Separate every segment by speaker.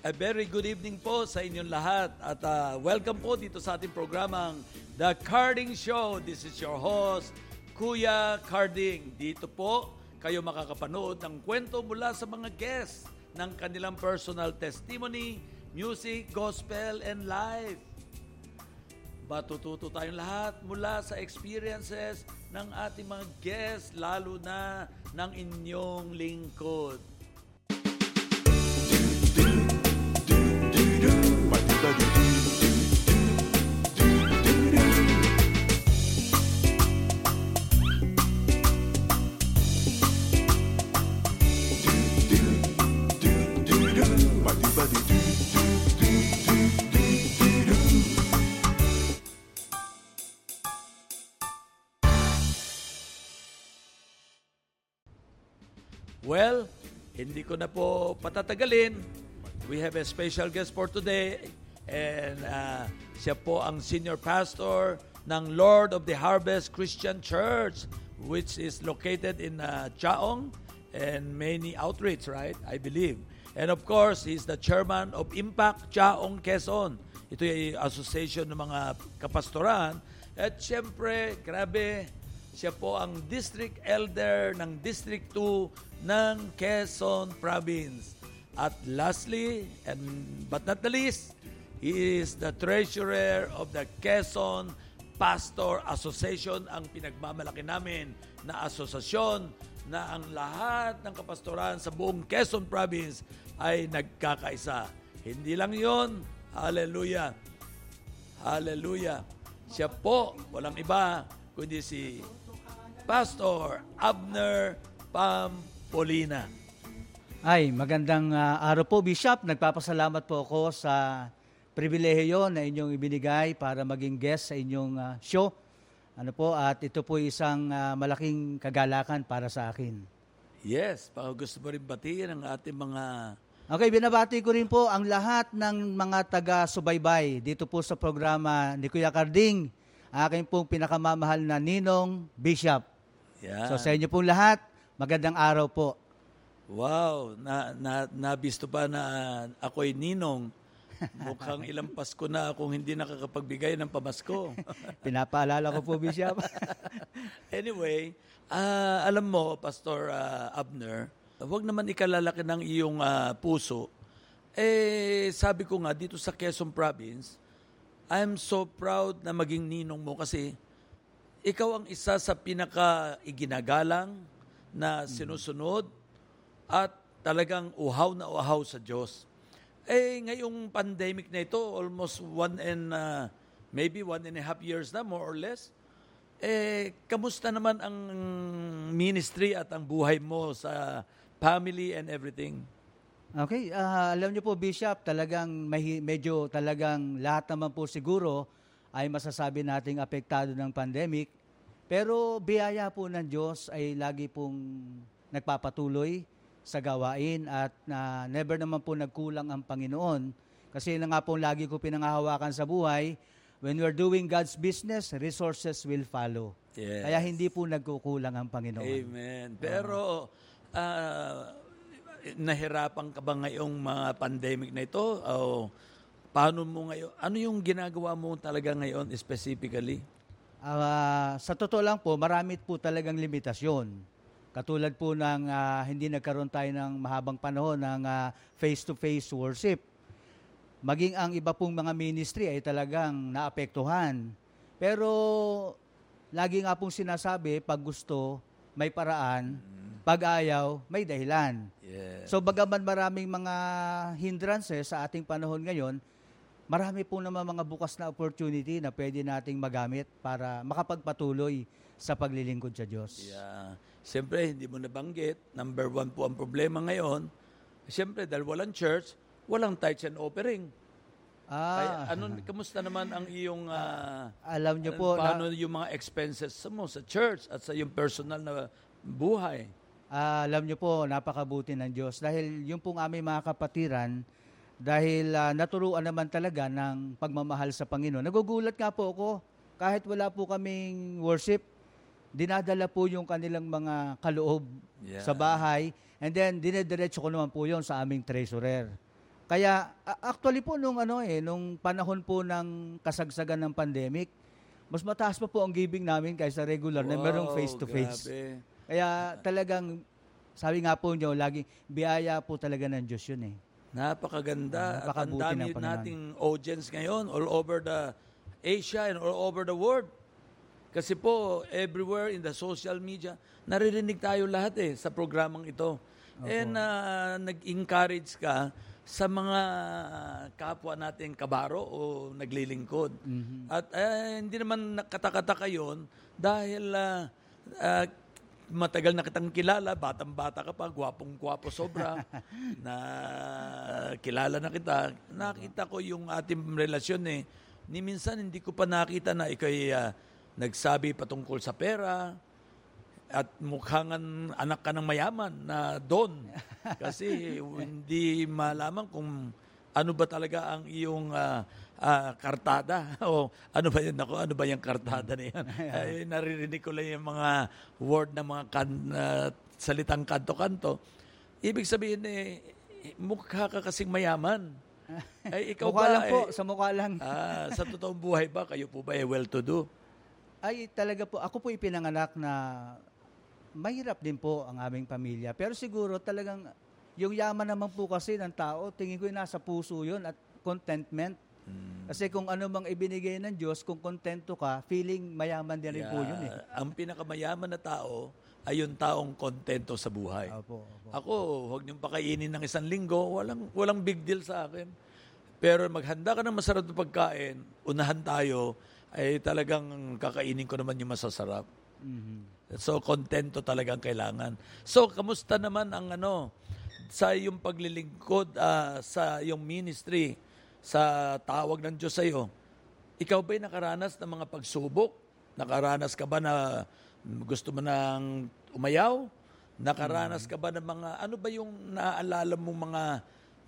Speaker 1: A very good evening po sa inyong lahat at uh, welcome po dito sa ating programang The Carding Show. This is your host, Kuya Carding. Dito po kayo makakapanood ng kwento mula sa mga guests ng kanilang personal testimony, music, gospel, and life. Matututo tayong lahat mula sa experiences ng ating mga guests, lalo na ng inyong lingkod. Well, hindi ko na po patatagalin. We have a special guest for today and uh, siya po ang senior pastor ng Lord of the Harvest Christian Church which is located in uh, Chaong and many outreach, right? I believe. And of course, he's the chairman of Impact Chaong Quezon. Ito ay association ng mga kapastoran. At syempre, grabe, siya po ang district elder ng District 2 ng Quezon Province. At lastly, and but not the least, he is the treasurer of the Quezon Pastor Association, ang pinagmamalaki namin na asosasyon na ang lahat ng kapastoran sa buong Quezon Province ay nagkakaisa. Hindi lang yon, hallelujah, hallelujah. Siya po, walang iba, kundi si Pastor Abner Pampolina.
Speaker 2: Ay, magandang uh, araw po, Bishop. Nagpapasalamat po ako sa pribilehiyo na inyong ibinigay para maging guest sa inyong uh, show. Ano po, at ito po isang uh, malaking kagalakan para sa akin.
Speaker 1: Yes, baka gusto mo rin batiin ang ating mga...
Speaker 2: Okay, binabati ko rin po ang lahat ng mga taga-subaybay dito po sa programa ni Kuya Carding, aking pong pinakamamahal na Ninong Bishop.
Speaker 1: Yeah.
Speaker 2: So sa inyo pong lahat, magandang araw po.
Speaker 1: Wow, na, na, nabisto pa na ako'y ninong. Mukhang ilang Pasko na akong hindi nakakapagbigay ng pamasko.
Speaker 2: Pinapaalala ko po, Bishop.
Speaker 1: anyway, uh, alam mo, Pastor uh, Abner, huwag naman ikalalaki ng iyong uh, puso. Eh, sabi ko nga, dito sa Quezon Province, I'm so proud na maging ninong mo kasi ikaw ang isa sa pinaka-iginagalang na sinusunod at talagang uhaw na uhaw sa Diyos. Eh, ngayong pandemic na ito, almost one and, uh, maybe one and a half years na, more or less, eh, kamusta naman ang ministry at ang buhay mo sa family and everything?
Speaker 2: Okay, uh, alam niyo po Bishop, talagang may, medyo talagang lahat naman po siguro ay masasabi nating apektado ng pandemic. Pero biyaya po ng Diyos ay lagi pong nagpapatuloy sa gawain at na uh, never naman po nagkulang ang Panginoon. Kasi na nga po lagi ko pinangahawakan sa buhay, when we're doing God's business, resources will follow.
Speaker 1: Yes.
Speaker 2: Kaya hindi po nagkukulang ang Panginoon.
Speaker 1: Amen. Pero uh, nahirapan ka ba ngayong mga pandemic na ito? O paano mo ngayon? Ano yung ginagawa mo talaga ngayon specifically?
Speaker 2: Uh, sa totoo lang po, marami po talagang limitasyon. Katulad po ng uh, hindi nagkaroon tayo ng mahabang panahon ng uh, face-to-face worship. Maging ang iba pong mga ministry ay talagang naapektuhan. Pero lagi nga pong sinasabi, pag gusto, may paraan. Pag ayaw, may dahilan.
Speaker 1: Yeah.
Speaker 2: So bagaman maraming mga hindrances sa ating panahon ngayon, marami po naman mga bukas na opportunity na pwede nating magamit para makapagpatuloy sa paglilingkod sa Diyos.
Speaker 1: Yeah. Siyempre, hindi mo nabanggit. Number one po ang problema ngayon. Siyempre, dahil walang church, walang tithes and offering.
Speaker 2: Ah.
Speaker 1: Ay, ano, kamusta naman ang iyong... Uh,
Speaker 2: Alam niyo po...
Speaker 1: Paano na, yung mga expenses mo sa church at sa iyong personal na buhay?
Speaker 2: Uh, alam niyo po, napakabuti ng Diyos. Dahil yung pong aming mga kapatiran, dahil uh, naturuan naman talaga ng pagmamahal sa Panginoon. Nagugulat nga po ako, kahit wala po kaming worship, dinadala po yung kanilang mga kaloob
Speaker 1: Yeah.
Speaker 2: sa bahay. And then, dinediretso ko naman po yon sa aming treasurer. Kaya actually po nung ano eh nung panahon po ng kasagsagan ng pandemic, mas mataas pa po ang giving namin kaysa regular na merong
Speaker 1: Wow,
Speaker 2: face to face. Kaya talagang sabi nga po niyo lagi biyaya po talaga ng Diyos yun eh.
Speaker 1: Napakaganda. At ang dami nating audience ngayon all over the Asia and all over the world. Kasi po, everywhere in the social media, naririnig tayo lahat eh sa programang ito. And uh, nag-encourage ka sa mga kapwa nating kabaro o naglilingkod. At uh, hindi naman nakatakataka yun dahil uh, uh, matagal na kitang kilala, batang-bata ka pa, gwapong-gwapo sobra, na kilala na kita. Nakita ko yung ating relasyon eh. Ni minsan hindi ko pa nakita na ikay ah, nagsabi patungkol sa pera at mukhang anak ka ng mayaman na don. Kasi hindi malaman kung ano ba talaga ang iyong ah, ah, kartada? O ano ba yun? Ako ano ba yung kartada na yan? Ay, naririnig ko lang yung mga word ng mga kan, ah, salitang kanto-kanto. Ibig sabihin eh mukha ka kasing mayaman. Ay ikaw
Speaker 2: mukha
Speaker 1: ba
Speaker 2: lang po,
Speaker 1: eh,
Speaker 2: sa mukha lang.
Speaker 1: ah, sa totoong buhay ba kayo po ba eh well-to-do?
Speaker 2: Ay talaga po, ako po ipinanganak na mahirap din po ang aming pamilya. Pero siguro talagang yung yaman naman po kasi ng tao, tingin ko yung nasa puso yun at contentment. Kasi kung ano mang ibinigay ng Diyos, kung kontento ka, feeling mayaman din rin po yun eh.
Speaker 1: Yeah, Ang pinakamayaman na tao ay yung taong kontento sa buhay.
Speaker 2: Opo, opo.
Speaker 1: Ako, huwag niyong pakainin ng isang linggo, walang, walang big deal sa akin. Pero maghanda ka ng masarap na pagkain, unahan tayo, ay talagang kakainin ko naman yung masasarap.
Speaker 2: Mhm.
Speaker 1: So, kontento talagang kailangan. So, kamusta naman ang ano, sa iyong paglilingkod ah, sa iyong ministry, sa tawag ng Diyos sa iyo? Ikaw ba'y nakaranas ng mga pagsubok? Nakaranas ka ba na gusto mo nang umayaw? Nakaranas ka ba ng mga, ano ba yung naaalala mong mga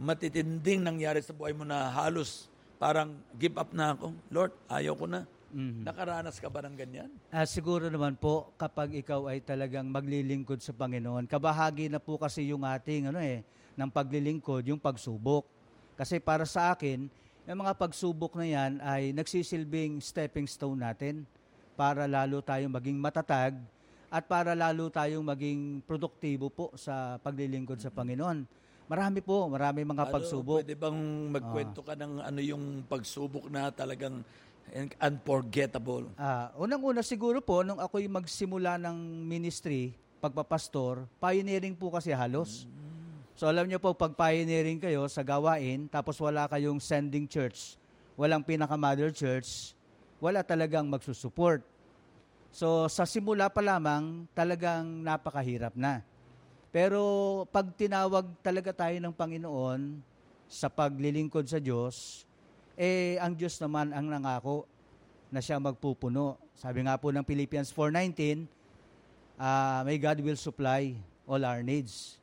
Speaker 1: matitinding nangyari sa buhay mo na halos parang give up na ako? Lord, ayaw ko na. Nakaranas ka ba ng ganyan?
Speaker 2: Ah, siguro naman po kapag ikaw ay talagang maglilingkod sa Panginoon, kabahagi na po kasi yung ating ano eh ng paglilingkod, yung pagsubok. Kasi para sa akin, yung mga pagsubok na yan ay nagsisilbing stepping stone natin para lalo tayong maging matatag at para lalo tayong maging produktibo po sa paglilingkod sa Panginoon. Marami po, marami mga
Speaker 1: Ano,
Speaker 2: pagsubok.
Speaker 1: Pwede bang magkwento ka ng ano yung pagsubok na talagang unforgettable?
Speaker 2: Ah, unang-una siguro po nung ako'y magsimula ng ministry, pagpapastor, pioneering po kasi halos. So alam niyo po pag pioneering kayo sa gawain tapos wala kayong sending church, walang pinaka-mother church, wala talagang magsusupport. So sa simula pa lamang talagang napakahirap na. Pero pag tinawag talaga tayo ng Panginoon sa paglilingkod sa Diyos, eh ang Diyos naman ang nangako na siya magpupuno. Sabi nga po ng Philippians 4.19, ah, may God will supply all our needs.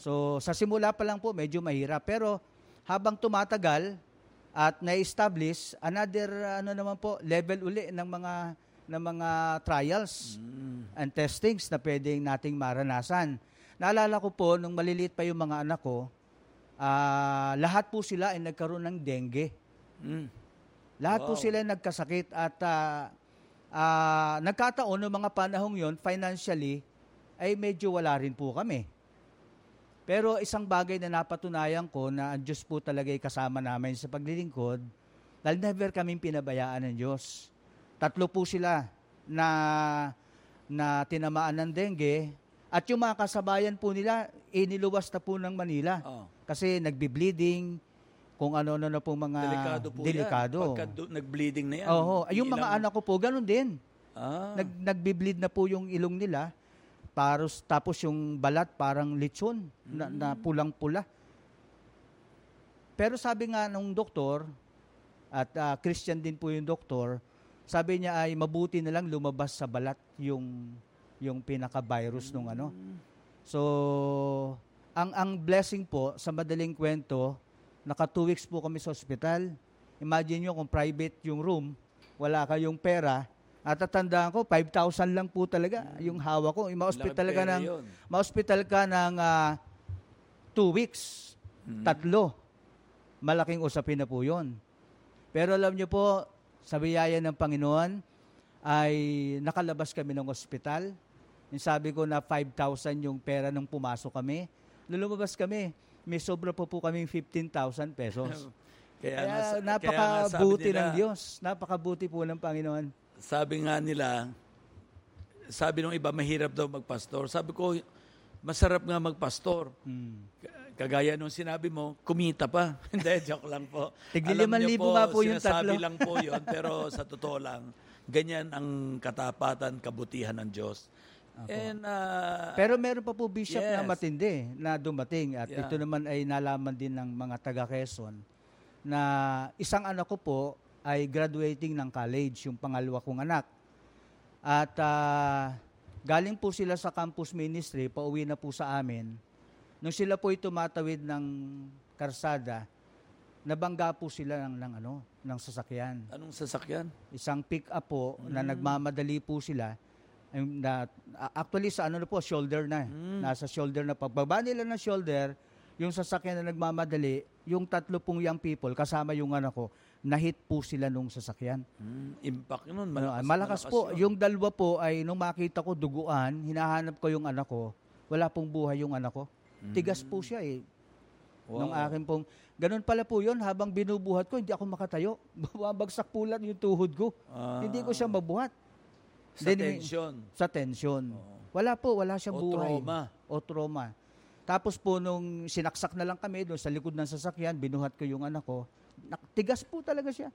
Speaker 2: So sa simula pa lang po medyo mahirap pero habang tumatagal at na-establish another ano naman po level uli ng mga ng mga trials and testings na pwedeng nating maranasan. Naalala ko po nung maliliit pa yung mga anak ko, ah, lahat po sila ay nagkaroon ng dengue.
Speaker 1: Mm.
Speaker 2: Lahat po
Speaker 1: Wow.
Speaker 2: sila nagkasakit at ah, ah, nagkataon ng mga panahong yon financially ay medyo wala rin po kami. Pero isang bagay na napatunayan ko na ang Diyos po talaga ay kasama namin sa paglilingkod, dahil never kaming pinabayaan ng Diyos. Tatlo po sila na na tinamaan ng dengue at yung mga kasabayan po nila iniluwas na po ng Manila
Speaker 1: Oh.
Speaker 2: kasi nagbi-bleeding kung ano-ano na po mga
Speaker 1: Delikado po
Speaker 2: delikado.
Speaker 1: yan. Pagka du- nag-bleeding na yan.
Speaker 2: Oo, yung mga
Speaker 1: ilang-
Speaker 2: anak ko po ganun din.
Speaker 1: Ah,
Speaker 2: Nag nagbi-bleed na po yung ilong nila. Paros, tapos yung balat parang lechon na, na pulang-pula. Pero sabi nga nung doktor, at ah, Christian din po yung doktor, sabi niya ay mabuti na lang lumabas sa balat yung yung pinaka-virus nung ano. So, ang ang blessing po sa madaling kwento, naka two weeks po kami sa ospital. Imagine nyo kung private yung room, wala kayong pera, at tatandaan ko, 5,000 lang po talaga yung hawa ko. Yung ma-hospital ka ng, ma-hospital ka ng ah, two weeks, tatlo. malaking usapin na po yun. Pero alam niyo po, sa biyaya ng Panginoon, ay nakalabas kami ng ospital. Yung sabi ko na 5,000 yung pera nung pumasok kami. Nung lumabas kami, may sobra po po kaming 15,000 pesos.
Speaker 1: Kaya,
Speaker 2: Kaya,
Speaker 1: nga sa- kaya nga sabi
Speaker 2: napakabuti
Speaker 1: nila-
Speaker 2: ng Diyos. Napakabuti po ng Panginoon.
Speaker 1: Sabi nga nila, sabi ng iba, mahirap daw magpastor. Sabi ko, masarap nga magpastor.
Speaker 2: Mm.
Speaker 1: Kagaya nung sinabi mo, kumita pa. Hindi, joke lang po.
Speaker 2: Tigli
Speaker 1: Alam
Speaker 2: liman
Speaker 1: niyo
Speaker 2: libo nga po yung
Speaker 1: sinasabi
Speaker 2: tatlo.
Speaker 1: lang po yun, pero sa totoo lang, ganyan ang katapatan, kabutihan ng Diyos. And, ah,
Speaker 2: Pero meron pa po bishop na
Speaker 1: Yes.
Speaker 2: matindi na dumating at
Speaker 1: Yeah.
Speaker 2: ito naman ay nalaman din ng mga taga Quezon na isang anak ko po ay graduating ng college, yung pangalawa kong anak. At ah, galing po sila sa campus ministry, pauwi na po sa amin. Nung sila po ay tumatawid ng karsada, nabangga po sila ng, ng ano, ng sasakyan
Speaker 1: anong sasakyan?
Speaker 2: isang pick up po na nagmamadali po sila na actually sa ano na po shoulder na nasa shoulder na pagbaba nila ng shoulder yung sasakyan na nagmamadali yung tatlo pong young people kasama yung anak ko na-hit po sila nung sasakyan
Speaker 1: Hmm, impact nun.
Speaker 2: Ano,
Speaker 1: Malakas,
Speaker 2: malakas, po
Speaker 1: yun.
Speaker 2: yung dalawa po ay nung makita ko duguan hinahanap ko yung anak ko wala pong buhay yung anak ko tigas po siya eh
Speaker 1: Wow.
Speaker 2: Nung akin pong, ganun pala po yun, habang binubuhat ko, hindi ako makatayo. Bumabagsak po lang yung tuhod ko.
Speaker 1: Ah.
Speaker 2: Hindi ko siya mabuhat.
Speaker 1: Sa
Speaker 2: Then,
Speaker 1: tension.
Speaker 2: Sa tension. Wala po, wala siyang
Speaker 1: O
Speaker 2: buhay.
Speaker 1: trauma.
Speaker 2: O trauma. Tapos po nung sinaksak na lang kami doon sa likod ng sasakyan, binuhat ko yung anak ko. Tigas po talaga siya.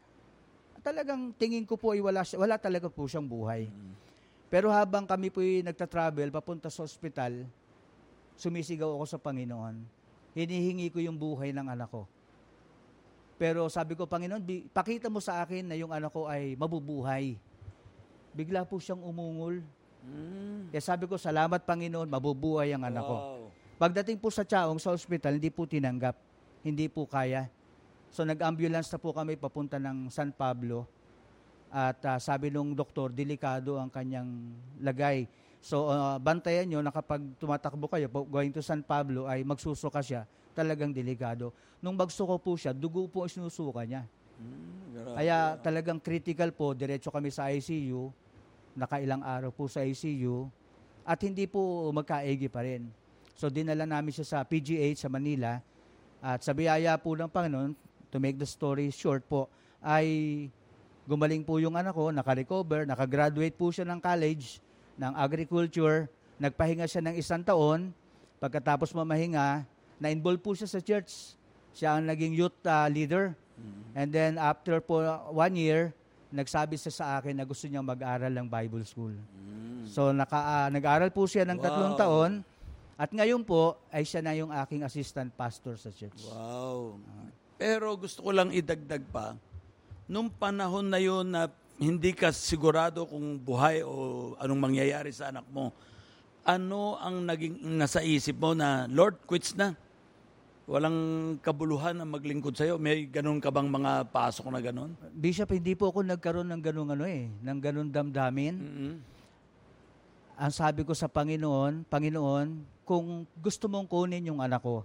Speaker 2: Talagang tingin ko po ay wala, siya, wala talaga po siyang buhay. Pero habang kami po ay nagta-travel papunta sa ospital, sumisigaw ako sa Panginoon. Hinihingi ko yung buhay ng anak ko. Pero sabi ko, Panginoon, pakita mo sa akin na yung anak ko ay mabubuhay. Bigla po siyang umungol.
Speaker 1: Hmm.
Speaker 2: Kaya sabi ko, salamat Panginoon, mabubuhay ang anak ko.
Speaker 1: Wow.
Speaker 2: Pagdating po sa Chaong, sa ospital, hindi po tinanggap. Hindi po kaya. So nag-ambulance na po kami papunta ng San Pablo. At ah, sabi nung doktor, delikado ang kanyang lagay. So ah, bantayan nyo na kapag tumatakbo kayo going to San Pablo ay magsusuka siya. Talagang delikado. Nung magsuko po siya, dugo po ang sinusuka niya.
Speaker 1: Grabe.
Speaker 2: Kaya talagang critical po, diretso kami sa ICU, nakailang araw po sa ICU, at hindi po magkaigi pa rin. So dinala namin siya sa PGH sa Manila, at sa biyaya po ng Panginoon, to make the story short po, ay gumaling po yung anak ko, naka-recover, nakagraduate po siya ng college, ng agriculture, nagpahinga siya ng isang taon, pagkatapos mamahinga, na-involve po siya sa church. Siya ang naging youth uh, leader. And then after po one year, nagsabi siya sa akin na gusto niya mag-aral ng Bible School. So naka, ah, nag-aral po siya ng tatlong
Speaker 1: Wow.
Speaker 2: taon at ngayon po ay siya na yung aking assistant pastor sa church.
Speaker 1: Wow. Pero gusto ko lang idagdag pa, nung panahon na yun na hindi ka sigurado kung buhay o anong mangyayari sa anak mo, ano ang naging nasa isip mo na, Lord, quits na. Walang kabuluhan ang maglingkod sa'yo. May ganun ka bang mga pasok na ganun?
Speaker 2: Bishop, hindi po ako nagkaroon ng ganung ano eh, ng ganung damdamin.
Speaker 1: Mm-mm.
Speaker 2: Ang sabi ko sa Panginoon, Panginoon, kung gusto mong kunin yung anak ko,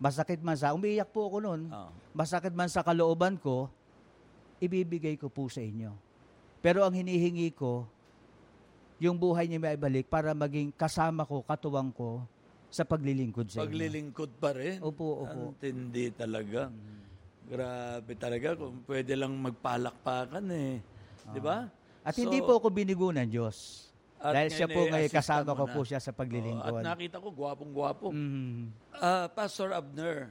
Speaker 2: masakit man sa, umiiyak po ako noon,
Speaker 1: Ah.
Speaker 2: masakit man sa kalooban ko, ibibigay ko po sa inyo. Pero ang hinihingi ko, yung buhay niya may balik para maging kasama ko, katuwang ko, sa paglilingkod sa inyo.
Speaker 1: Paglilingkod pa rin.
Speaker 2: Opo, opo.
Speaker 1: Ang tindi talaga. Grabe talaga. Kung pwede lang magpalakpakan eh. Di ba?
Speaker 2: At
Speaker 1: So,
Speaker 2: hindi po ako binigo ng Diyos.
Speaker 1: At
Speaker 2: Dahil siya po
Speaker 1: ngayon,
Speaker 2: ngayon,
Speaker 1: eh,
Speaker 2: kasama ko
Speaker 1: mo
Speaker 2: po
Speaker 1: na.
Speaker 2: siya sa paglilingkod.
Speaker 1: at nakita ko, gwapong-gwapo.
Speaker 2: Mhm.
Speaker 1: Ah, Pastor Abner,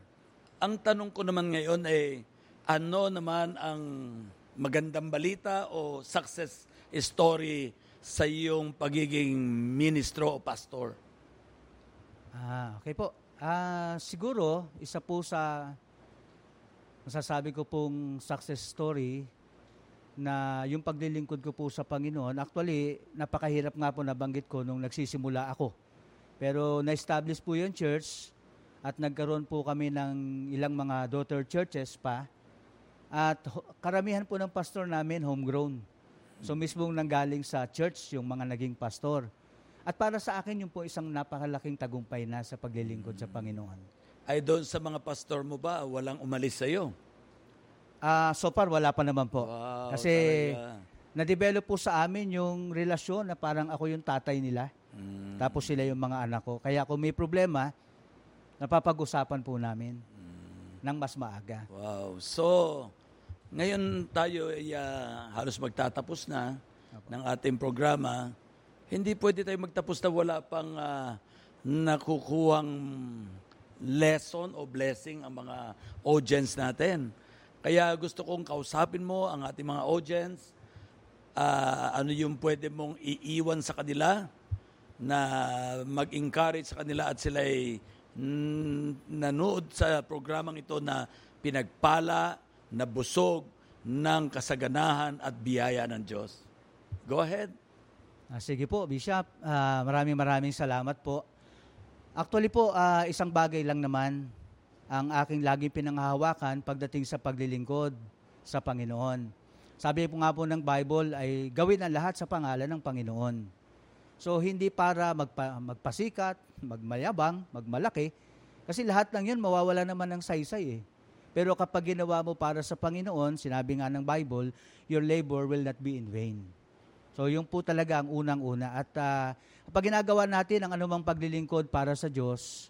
Speaker 1: ang tanong ko naman ngayon ay, ano naman ang magandang balita o success story sa iyong pagiging ministro o pastor?
Speaker 2: Ah, okay po. Ah, siguro isa po sa masasabi ko pong success story na yung paglilingkod ko po sa Panginoon. Actually, napakahirap nga po nabanggit ko nung nagsisimula ako. Pero na-establish po yung church at nagkaroon po kami ng ilang mga daughter churches pa. At karamihan po ng pastor namin homegrown. So mismong nanggaling sa church yung mga naging pastor. At para sa akin, yung po isang napakalaking tagumpay na sa paglilingkod sa Panginoon.
Speaker 1: ay doon sa mga pastor mo ba, walang umalis sa'yo?
Speaker 2: Ah, so far, wala pa naman po.
Speaker 1: Wow,
Speaker 2: Kasi
Speaker 1: talaga.
Speaker 2: na-develop po sa amin yung relasyon na parang ako yung tatay nila.
Speaker 1: Mm.
Speaker 2: Tapos sila yung mga anak ko. Kaya kung may problema, napapag-usapan po namin ng mas maaga.
Speaker 1: Wow. So, ngayon tayo ay ah, halos magtatapos na ng ating programa. Hindi pwede tayo magtapos na wala pang ah, nakukuhang lesson o blessing ang mga audience natin. Kaya gusto kong kausapin mo ang ating mga audience. Ah, ano yung pwede mong iiwan sa kanila na mag-encourage sa kanila at sila ay nanood sa programang ito na pinagpala, na busog ng kasaganahan at biyaya ng Diyos. Go ahead.
Speaker 2: Ah, sige po, Bishop. Ah, maraming maraming salamat po. Actually po, ah, isang bagay lang naman ang aking laging pinanghahawakan pagdating sa paglilingkod sa Panginoon. Sabi po nga po ng Bible ay gawin ang lahat sa pangalan ng Panginoon. So hindi para magpa, magpasikat, magmayabang, magmalaki, kasi lahat ng yun mawawala naman ng saysay eh. Pero kapag ginawa mo para sa Panginoon, sinabi nga ng Bible, your labor will not be in vain. So yung po talaga ang unang-una. At ah, kapag ginagawa natin ang anumang paglilingkod para sa Diyos,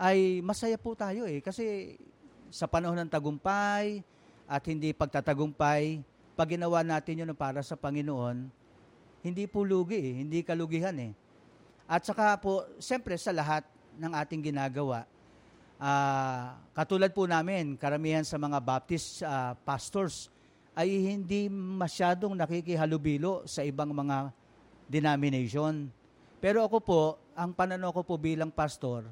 Speaker 2: ay masaya po tayo eh. Kasi sa panahon ng tagumpay at hindi pagtatagumpay, pag ginawa natin yun para sa Panginoon, hindi po lugi eh, hindi kalugihan eh. At saka po, siyempre sa lahat ng ating ginagawa, ah, katulad po namin, karamihan sa mga Baptist ah, pastors, ay hindi masyadong nakikihalubilo sa ibang mga denomination. Pero ako po, ang pananaw ko po bilang pastor,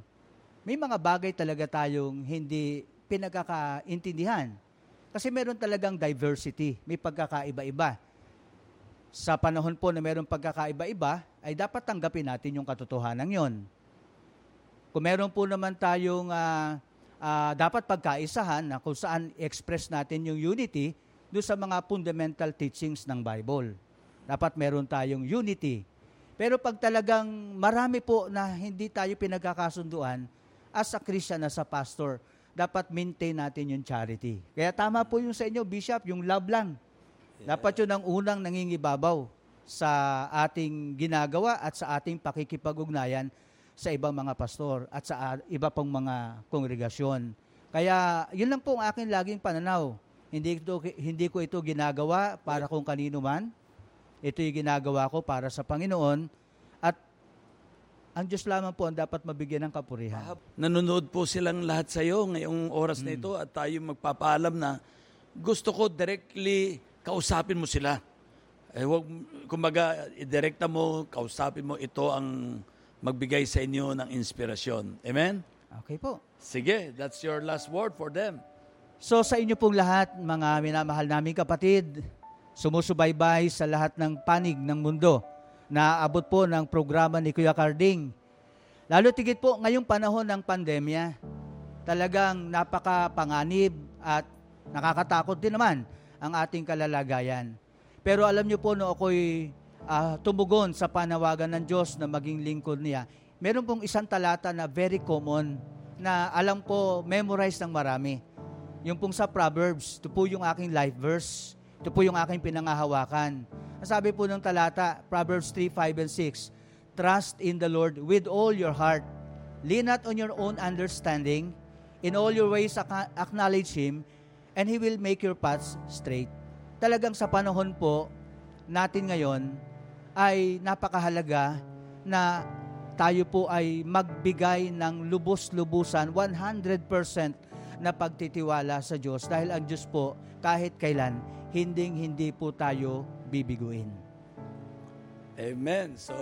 Speaker 2: may mga bagay talaga tayong hindi pinagkakaintindihan. Kasi meron talagang diversity, may pagkakaiba-iba. Sa panahon po na meron pagkakaiba-iba, ay dapat tanggapin natin yung katotohanan yon. Kung meron po naman tayong ah, ah, dapat pagkaisahan na kung saan express natin yung unity doon sa mga fundamental teachings ng Bible. Dapat meron tayong unity. Pero pag talagang marami po na hindi tayo pinagkakasunduan, as a Christian, as a pastor, dapat maintain natin yung charity. Kaya tama po yung sa inyo, Bishop, yung love lang. Dapat yun ang unang nangingibabaw sa ating ginagawa at sa ating pakikipag-ugnayan sa ibang mga pastor at sa iba pang mga kongregasyon. Kaya yun lang po ang akin laging pananaw. Hindi, ito, hindi ko ito ginagawa para kung kanino man. Ito yung ginagawa ko para sa Panginoon. At ang Diyos lamang po ang dapat mabigyan ng kapurihan.
Speaker 1: Nanonood po silang lahat sa iyo ngayong oras na ito at tayo magpapaalam na gusto ko directly kausapin mo sila. Eh, wag, kumbaga, idirekta mo, kausapin mo, ito ang magbigay sa inyo ng inspirasyon. Amen?
Speaker 2: Okay po.
Speaker 1: Sige, that's your last word for them.
Speaker 2: So sa inyo pong lahat, mga minamahal naming kapatid, sumusubaybay sa lahat ng panig ng mundo na abot po ng programa ni Kuya Carding. Lalo tigit po ngayong panahon ng pandemya, talagang napakapanganib at nakakatakot din naman ang ating kalalagayan. Pero alam niyo po, no ako'y ah, tumugon sa panawagan ng Diyos na maging lingkod niya, meron pong isang talata na very common na alam ko memorize ng marami. Yung pong sa Proverbs, ito po yung aking life verse. Ito po yung aking pinangahawakan. Ang Sabi po ng talata, Proverbs 3, 5, and 6, Trust in the Lord with all your heart. Lean not on your own understanding. In all your ways ac- acknowledge Him, and He will make your paths straight. Talagang sa panahon po natin ngayon, ay napakahalaga na tayo po ay magbigay ng lubos-lubusan, 100% na pagtitiwala sa Diyos dahil ang Diyos po kahit kailan hinding-hindi po tayo bibiguin.
Speaker 1: Amen. So,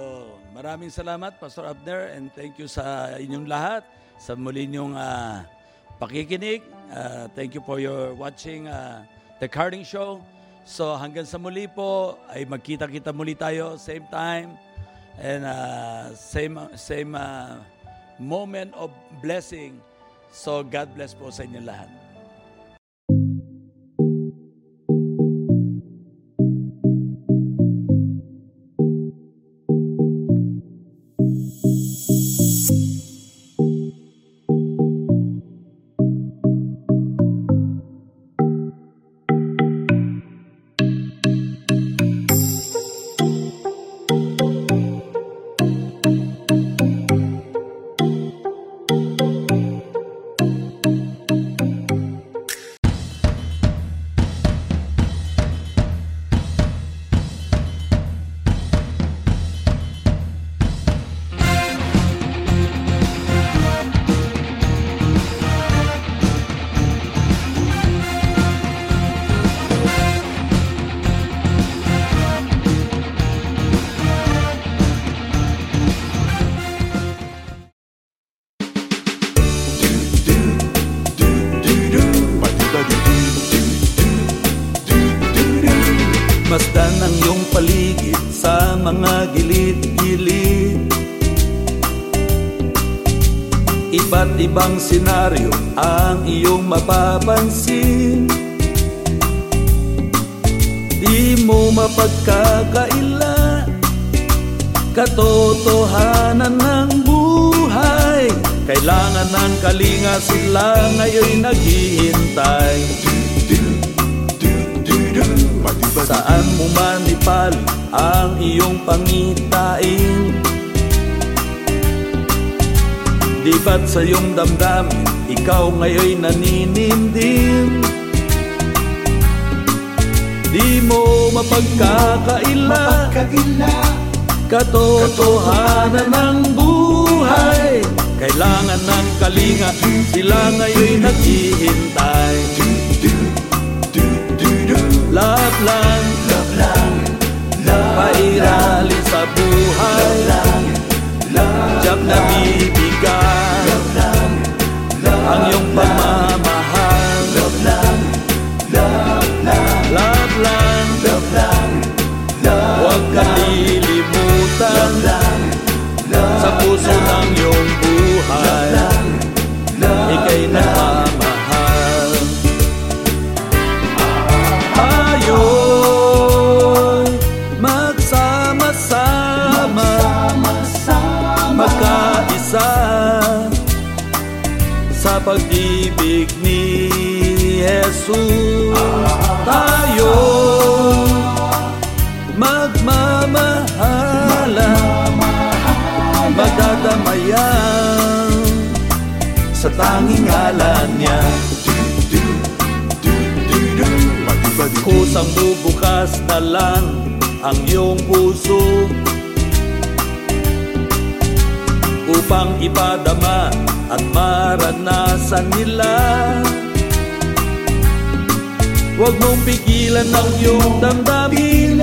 Speaker 1: maraming salamat, Pastor Abner, and thank you sa inyong lahat sa muli niyong ah, pakikinig. Ah, thank you for your watching ah, The Carding Show. So, hanggang sa muli po, ay magkita-kita muli tayo, same time, and ah, same, same ah, moment of blessing. So, God bless po sa inyo lahat. Iba't ibang senaryo ang iyong mapapansin. Di mo mapagkakaila Katotohanan ng buhay. Kailangan ng kalinga sila ngayon naghihintay. Saan mo man ipali ang iyong pangitain Ba't sa iyong damdamin Ikaw ngayon naninindim Di mo mapagkakaila. Katotohanan ng buhay. Kailangan ng kalinga. Sila ngayon Jesus Tayo magmamahalan Magdadamayan Sa tanging ngalan niya. Kusang bubukas na lang ang iyong puso Upang ipadama at maranasan nila Huwag mong pigilan ang iyong damdamin.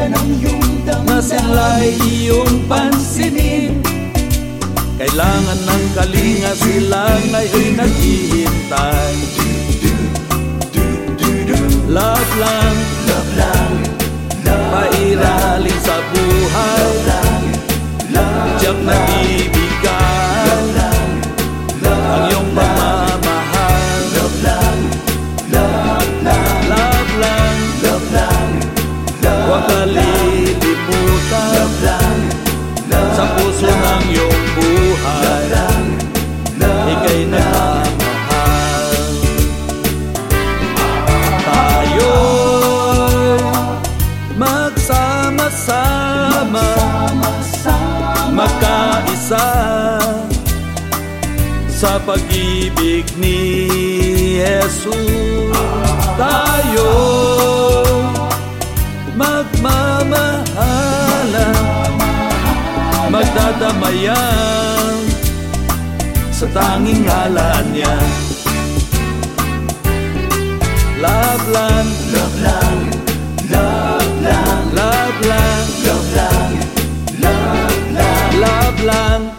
Speaker 1: Na sila'y iyong pansinin. Kailangan ng kalinga sila ngayon naghihintay. Love lang, puso tayo magmamahalan magdadamayan sa tanging ngalan niya. Love lang, love lang, love lang, love lang, love lang, love lang, love lang.